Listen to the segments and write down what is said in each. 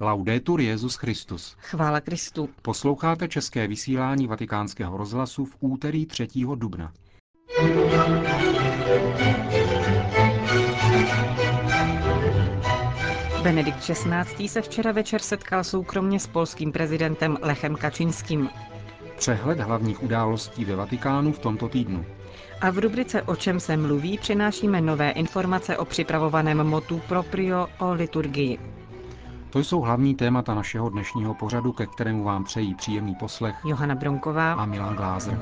Laudetur Jezus Christus. Chvála Kristu. Posloucháte české vysílání Vatikánského rozhlasu v úterý 3. dubna. Benedikt XVI. se včera večer setkal soukromně s polským prezidentem Lechem Kačinským. Přehled hlavních událostí ve Vatikánu v tomto týdnu. A v rubrice O čem se mluví přinášíme nové informace o připravovaném motu proprio o liturgii. To jsou hlavní témata našeho dnešního pořadu, ke kterému vám přejí příjemný poslech Johana Bronková a Milan Glázer.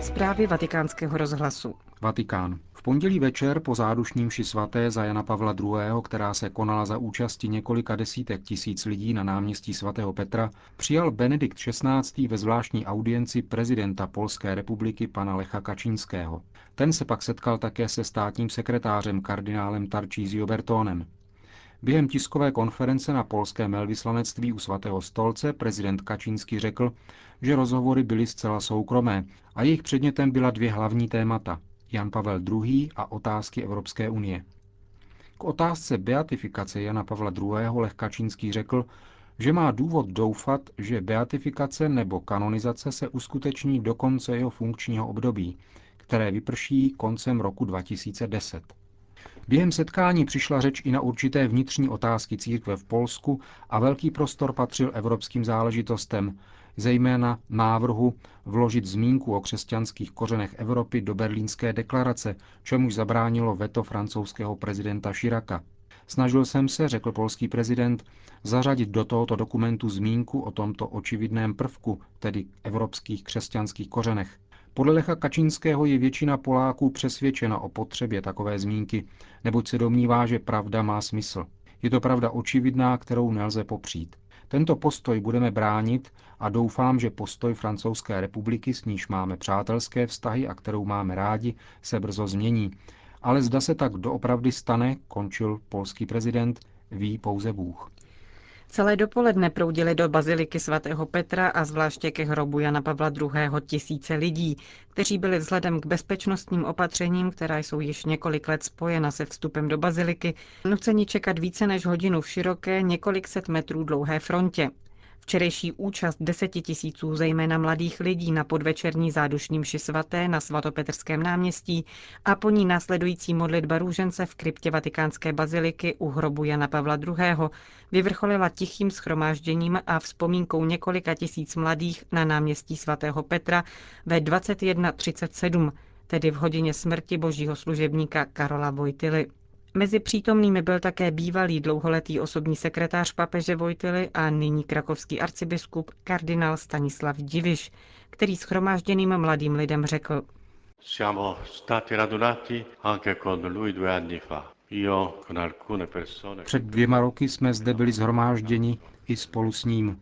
Zprávy vatikánského rozhlasu. Vatikán. Pondělí večer po zádušním ši svaté za Jana Pavla II., která se konala za účasti několika desítek tisíc lidí na náměstí svatého Petra, přijal Benedikt XVI. ve zvláštní audienci prezidenta Polské republiky pana Lecha Kačínského. Ten se pak setkal také se státním sekretářem kardinálem Tarcísio Bertónem. Během tiskové konference na polském velvyslanectví u svatého stolce prezident Kačínský řekl, že rozhovory byly zcela soukromé a jejich předmětem byla dvě hlavní témata – Jan Pavel II. a otázky Evropské unie. K otázce beatifikace Jana Pavla II. Lech Kačínský řekl, že má důvod doufat, že beatifikace nebo kanonizace se uskuteční do konce jeho funkčního období, které vyprší koncem roku 2010. Během setkání přišla řeč i na určité vnitřní otázky církve v Polsku a velký prostor patřil evropským záležitostem, zejména návrhu vložit zmínku o křesťanských kořenech Evropy do berlínské deklarace, čemuž zabránilo veto francouzského prezidenta Širaka. Snažil jsem se, řekl polský prezident, zařadit do tohoto dokumentu zmínku o tomto očividném prvku, tedy evropských křesťanských kořenech. Podle Lecha Kačínského je většina Poláků přesvědčena o potřebě takové zmínky, neboť se domnívá, že pravda má smysl. Je to pravda očividná, kterou nelze popřít. Tento postoj budeme bránit a doufám, že postoj Francouzské republiky, s níž máme přátelské vztahy a kterou máme rádi, se brzo změní. Ale zda se tak doopravdy stane, končil polský prezident, ví pouze Bůh. Celé dopoledne proudili do baziliky svatého Petra a zvláště ke hrobu Jana Pavla II. tisíce lidí, kteří byli vzhledem k bezpečnostním opatřením, která jsou již několik let spojena se vstupem do baziliky, nuceni čekat více než hodinu v široké, několik set metrů dlouhé frontě. Včerejší účast deseti tisíců zejména mladých lidí na podvečerní zádušní mši svaté na svatopetrském náměstí a po ní následující modlitba růžence v kryptě vatikánské baziliky u hrobu Jana Pavla II. vyvrcholila tichým schromážděním a vzpomínkou několika tisíc mladých na náměstí svatého Petra ve 21.37, tedy v hodině smrti božího služebníka Karola Vojtily. Mezi přítomnými byl také bývalý dlouholetý osobní sekretář papeže Vojtily a nyní krakovský arcibiskup kardinál Stanislav Diviš, který schromážděným mladým lidem řekl. Před dvěma roky jsme zde byli zhromážděni i spolu s ním.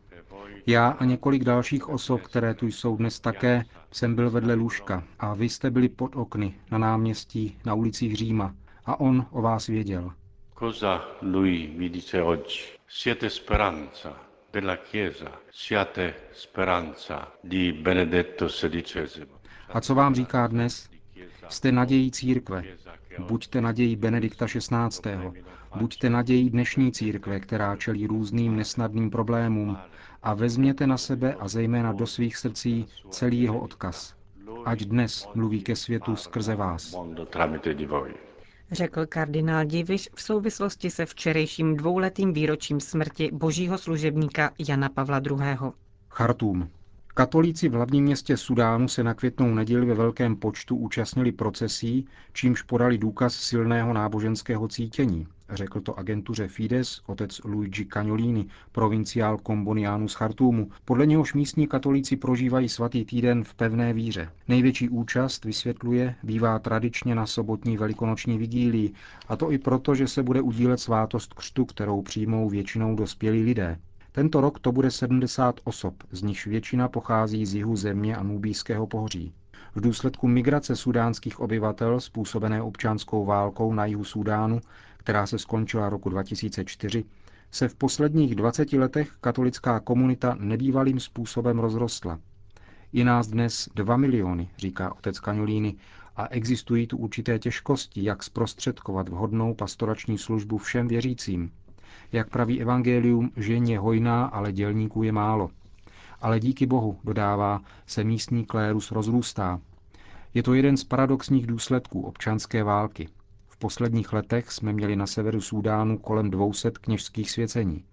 Já a několik dalších osob, které tu jsou dnes také, jsem byl vedle lůžka a vy jste byli pod okny, na náměstí, na ulicích Říma a on o vás věděl. Cosa lui mi dice oggi? Siete speranza della Chiesa, siate speranza di Benedetto XVI. A co vám říká dnes? Jste nadějí církve. Buďte nadějí Benedikta XVI. Buďte nadějí dnešní církve, která čelí různým nesnadným problémům a vezměte na sebe a zejména do svých srdcí celý jeho odkaz. Ať dnes mluví ke světu skrze vás řekl kardinál Diviš v souvislosti se včerejším dvouletým výročím smrti božího služebníka Jana Pavla II. Chartum. Katolíci v hlavním městě Sudánu se na květnou neděli ve velkém počtu účastnili procesí, čímž podali důkaz silného náboženského cítění, řekl to agentuře Fides otec Luigi Cagnolini, provinciál Komboniánu z Chartumu. Podle něhož místní katolíci prožívají svatý týden v pevné víře. Největší účast, vysvětluje, bývá tradičně na sobotní velikonoční vigílii, a to i proto, že se bude udílet svátost křtu, kterou přijmou většinou dospělí lidé. Tento rok to bude 70 osob, z nichž většina pochází z jihu země a Nubijského pohoří. V důsledku migrace sudánských obyvatel způsobené občanskou válkou na jihu Sudánu, která se skončila roku 2004, se v posledních 20 letech katolická komunita nebývalým způsobem rozrostla. Je nás dnes 2 miliony, říká otec Kaňolíny, a existují tu určité těžkosti, jak zprostředkovat vhodnou pastorační službu všem věřícím. Jak praví evangelium, žen je hojná, ale dělníků je málo. Ale díky Bohu, dodává, se místní klérus rozrůstá. Je to jeden z paradoxních důsledků občanské války. V posledních letech jsme měli na severu Súdánu kolem 200 kněžských svěcení.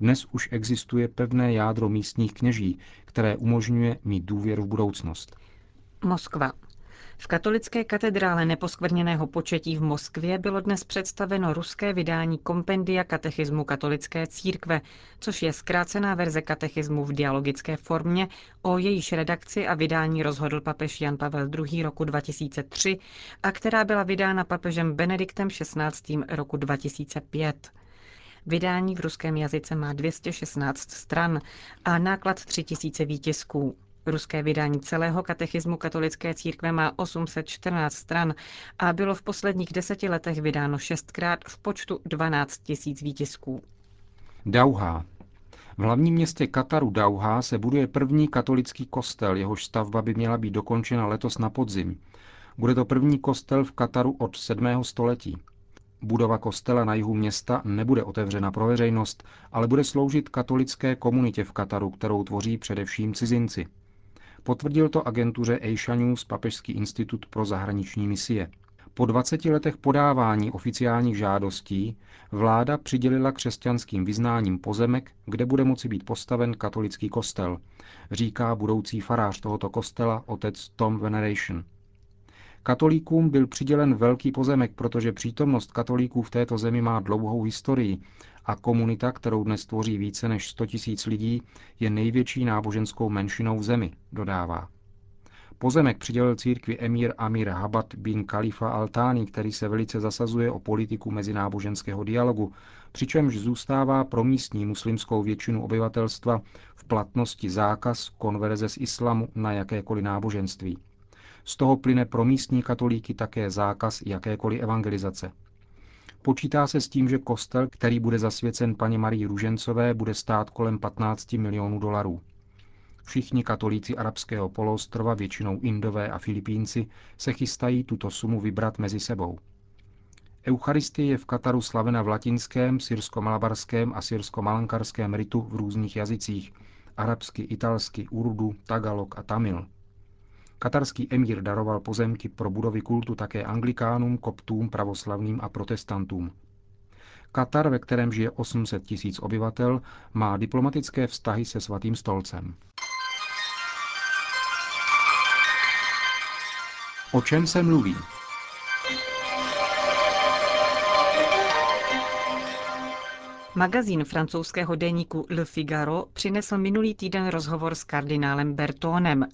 Dnes už existuje pevné jádro místních kněží, které umožňuje mít důvěru v budoucnost. Moskva. V katolické katedrále neposkvrněného početí v Moskvě bylo dnes představeno ruské vydání kompendia katechismu katolické církve, což je zkrácená verze katechismu v dialogické formě, o jejíž redakci a vydání rozhodl papež Jan Pavel II. roku 2003 a která byla vydána papežem Benediktem XVI. roku 2005. Vydání v ruském jazyce má 216 stran a náklad 3000 výtisků. Ruské vydání celého katechismu katolické církve má 814 stran a bylo v posledních deseti letech vydáno šestkrát v počtu 12 tisíc výtisků. Dauha. V hlavním městě Kataru Dauha se buduje první katolický kostel, jehož stavba by měla být dokončena letos na podzim. Bude to první kostel v Kataru od 7. století. Budova kostela na jihu města nebude otevřena pro veřejnost, ale bude sloužit katolické komunitě v Kataru, kterou tvoří především cizinci. Potvrdil to agentuře Asia News Papežský institut pro zahraniční misie. Po 20 letech podávání oficiálních žádostí vláda přidělila křesťanským vyznáním pozemek, kde bude moci být postaven katolický kostel, říká budoucí farář tohoto kostela otec Tom Veneration. Katolíkům byl přidělen velký pozemek, protože přítomnost katolíků v této zemi má dlouhou historii a komunita, kterou dnes tvoří více než 100 tisíc lidí, je největší náboženskou menšinou v zemi, dodává. Pozemek přidělil církvi emír Amir Habat bin Khalifa Altani, který se velice zasazuje o politiku mezináboženského dialogu, přičemž zůstává pro místní muslimskou většinu obyvatelstva v platnosti zákaz konverze z islamu na jakékoliv náboženství. Z toho plyne pro místní katolíky také zákaz jakékoliv evangelizace. Počítá se s tím, že kostel, který bude zasvěcen paní Marii Růžencové, bude stát kolem 15 milionů dolarů. Všichni katolíci arabského poloostrova, většinou Indové a Filipínci, se chystají tuto sumu vybrat mezi sebou. Eucharistie je v Kataru slavena v latinském, syrsko-malabarském a syrsko-malankarském ritu v různých jazycích, arabsky, italsky, urdu, tagalog a tamil – Katarský emír daroval pozemky pro budovy kultu také anglikánům, koptům, pravoslavným a protestantům. Katar, ve kterém žije 800 tisíc obyvatel, má diplomatické vztahy se svatým stolcem. O čem se mluví? Magazín francouzského deníku Le Figaro přinesl minulý týden rozhovor s kardinálem Bertónem.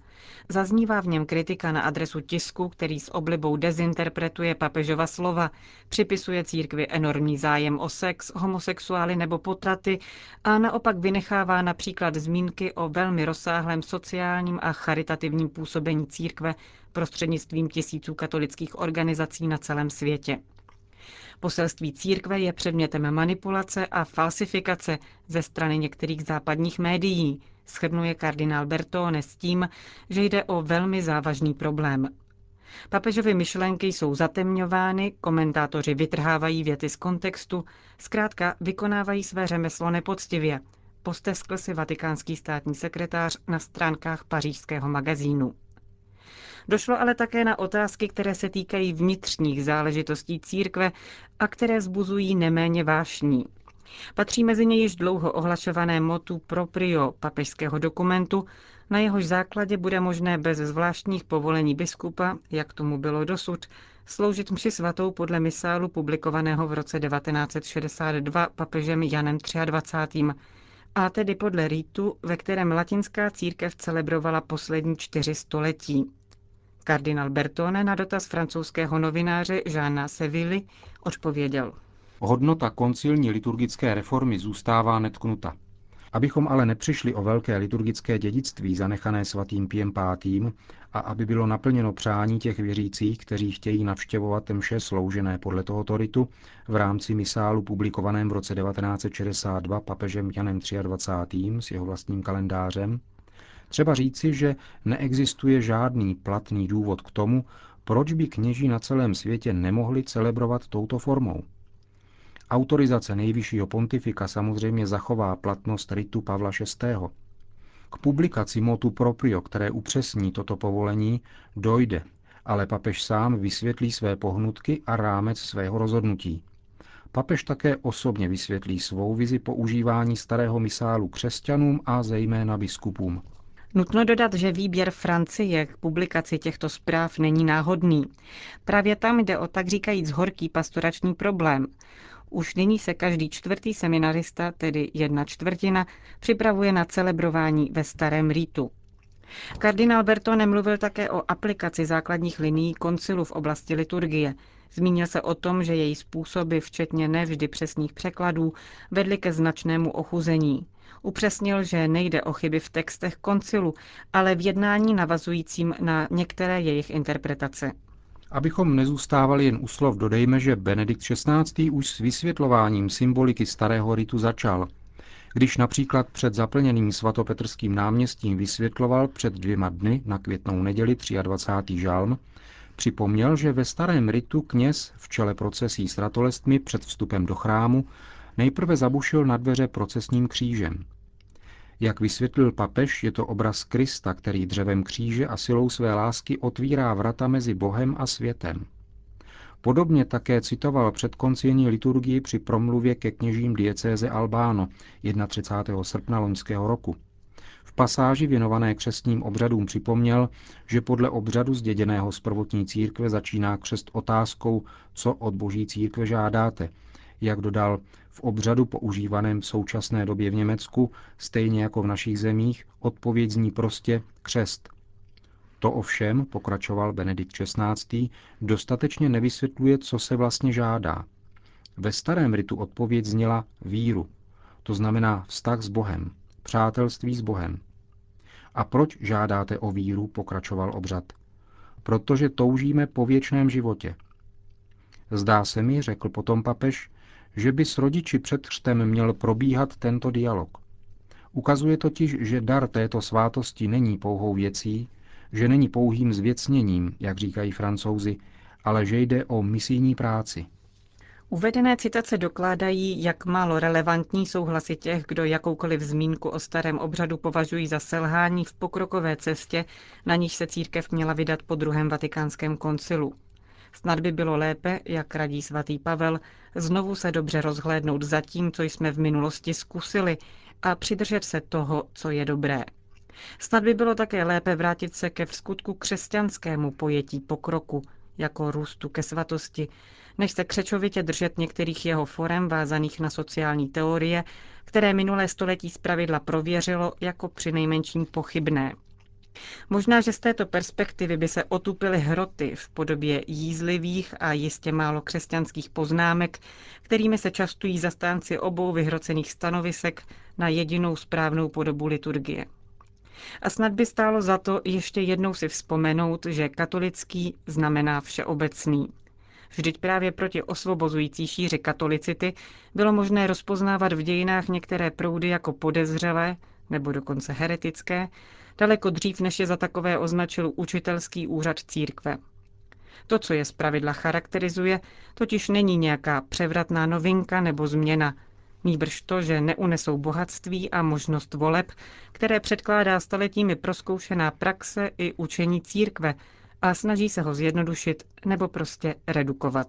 Zaznívá v něm kritika na adresu tisku, který s oblibou dezinterpretuje papežova slova, připisuje církvi enormní zájem o sex, homosexuály nebo potraty a naopak vynechává například zmínky o velmi rozsáhlém sociálním a charitativním působení církve prostřednictvím tisíců katolických organizací na celém světě. Poselství církve je předmětem manipulace a falsifikace ze strany některých západních médií, schrnuje kardinál Bertone s tím, že jde o velmi závažný problém. Papežovy myšlenky jsou zatemňovány, komentátoři vytrhávají věty z kontextu, zkrátka vykonávají své řemeslo nepoctivě, posteskl si vatikánský státní sekretář na stránkách pařížského magazínu. Došlo ale také na otázky, které se týkají vnitřních záležitostí církve a které zbuzují neméně vášní. Patří mezi ně již dlouho ohlašované motu proprio papežského dokumentu, na jehož základě bude možné bez zvláštních povolení biskupa, jak tomu bylo dosud, sloužit mši svatou podle misálu publikovaného v roce 1962 papežem Janem 23. a tedy podle rýtu, ve kterém latinská církev celebrovala poslední čtyři století. Kardinal Bertone na dotaz francouzského novináře Žána Sevilly odpověděl. Hodnota koncilní liturgické reformy zůstává netknuta. Abychom ale nepřišli o velké liturgické dědictví zanechané svatým Piem V. a aby bylo naplněno přání těch věřících, kteří chtějí navštěvovat mše sloužené podle tohoto ritu v rámci misálu publikovaném v roce 1962 papežem Janem 23. s jeho vlastním kalendářem, Třeba říci, že neexistuje žádný platný důvod k tomu, Proč by kněží na celém světě nemohli celebrovat touto formou? Autorizace nejvyššího pontifika samozřejmě zachová platnost ritu Pavla VI. K publikaci motu proprio, které upřesní toto povolení, dojde, ale papež sám vysvětlí své pohnutky a rámec svého rozhodnutí. Papež také osobně vysvětlí svou vizi používání starého misálu křesťanům a zejména biskupům. Nutno dodat, že výběr Francie k publikaci těchto zpráv není náhodný. Právě tam jde o tak říkajíc horký pastorační problém. Už nyní se každý čtvrtý seminarista, tedy jedna čtvrtina, připravuje na celebrování ve starém rýtu. Kardinál Bertone mluvil také o aplikaci základních linií koncilu v oblasti liturgie. Zmínil se o tom, že její způsoby, včetně nevždy přesných překladů, vedly ke značnému ochuzení. Upřesnil, že nejde o chyby v textech koncilu, ale v jednání navazujícím na některé jejich interpretace. Abychom nezůstávali jen u slov, dodejme, že Benedikt XVI. už s vysvětlováním symboliky starého ritu začal. Když například před zaplněným svatopetrským náměstím vysvětloval před dvěma dny na květnou neděli 23. žálm, připomněl, že ve starém ritu kněz v čele procesí s ratolestmi před vstupem do chrámu nejprve zabušil na dveře procesním křížem. Jak vysvětlil papež, je to obraz Krista, který dřevem kříže a silou své lásky otvírá vrata mezi Bohem a světem. Podobně také citoval předkonciení liturgii při promluvě ke kněžím diecéze Albáno 31. srpna loňského roku. V pasáži věnované křestním obřadům připomněl, že podle obřadu zděděného z prvotní církve začíná křest otázkou, co od boží církve žádáte. Jak dodal, v obřadu používaném v současné době v Německu, stejně jako v našich zemích, odpověď zní prostě křest. To ovšem, pokračoval Benedikt XVI., dostatečně nevysvětluje, co se vlastně žádá. Ve starém ritu odpověď zněla víru, to znamená vztah s Bohem, přátelství s Bohem. A proč žádáte o víru, pokračoval obřad. Protože toužíme po věčném životě. Zdá se mi, řekl potom papež, že by s rodiči před křtem měl probíhat tento dialog. Ukazuje totiž, že dar této svátosti není pouhou věcí, že není pouhým zvěcněním, jak říkají francouzi, ale že jde o misijní práci. Uvedené citace dokládají, jak málo relevantní jsou hlasy těch, kdo jakoukoliv zmínku o starém obřadu považují za selhání v pokrokové cestě, na níž se církev měla vydat po druhém vatikánském koncilu. Snad by bylo lépe, jak radí svatý Pavel, znovu se dobře rozhlédnout za tím, co jsme v minulosti zkusili a přidržet se toho, co je dobré. Snad by bylo také lépe vrátit se ke vskutku křesťanskému pojetí pokroku, jako růstu ke svatosti, než se křečovitě držet některých jeho forem vázaných na sociální teorie, které minulé století zpravidla prověřilo jako přinejmenším pochybné. Možná, že z této perspektivy by se otupily hroty v podobě jízlivých a jistě málo křesťanských poznámek, kterými se častují zastánci obou vyhrocených stanovisek na jedinou správnou podobu liturgie. A snad by stálo za to ještě jednou si vzpomenout, že katolický znamená všeobecný. Vždyť právě proti osvobozující šíři katolicity bylo možné rozpoznávat v dějinách některé proudy jako podezřelé nebo dokonce heretické, daleko dřív, než je za takové označil učitelský úřad církve. To, co je zpravidla charakterizuje, totiž není nějaká převratná novinka nebo změna, nýbrž to, že neunesou bohatství a možnost voleb, které předkládá staletími proskoušená praxe i učení církve a snaží se ho zjednodušit nebo prostě redukovat.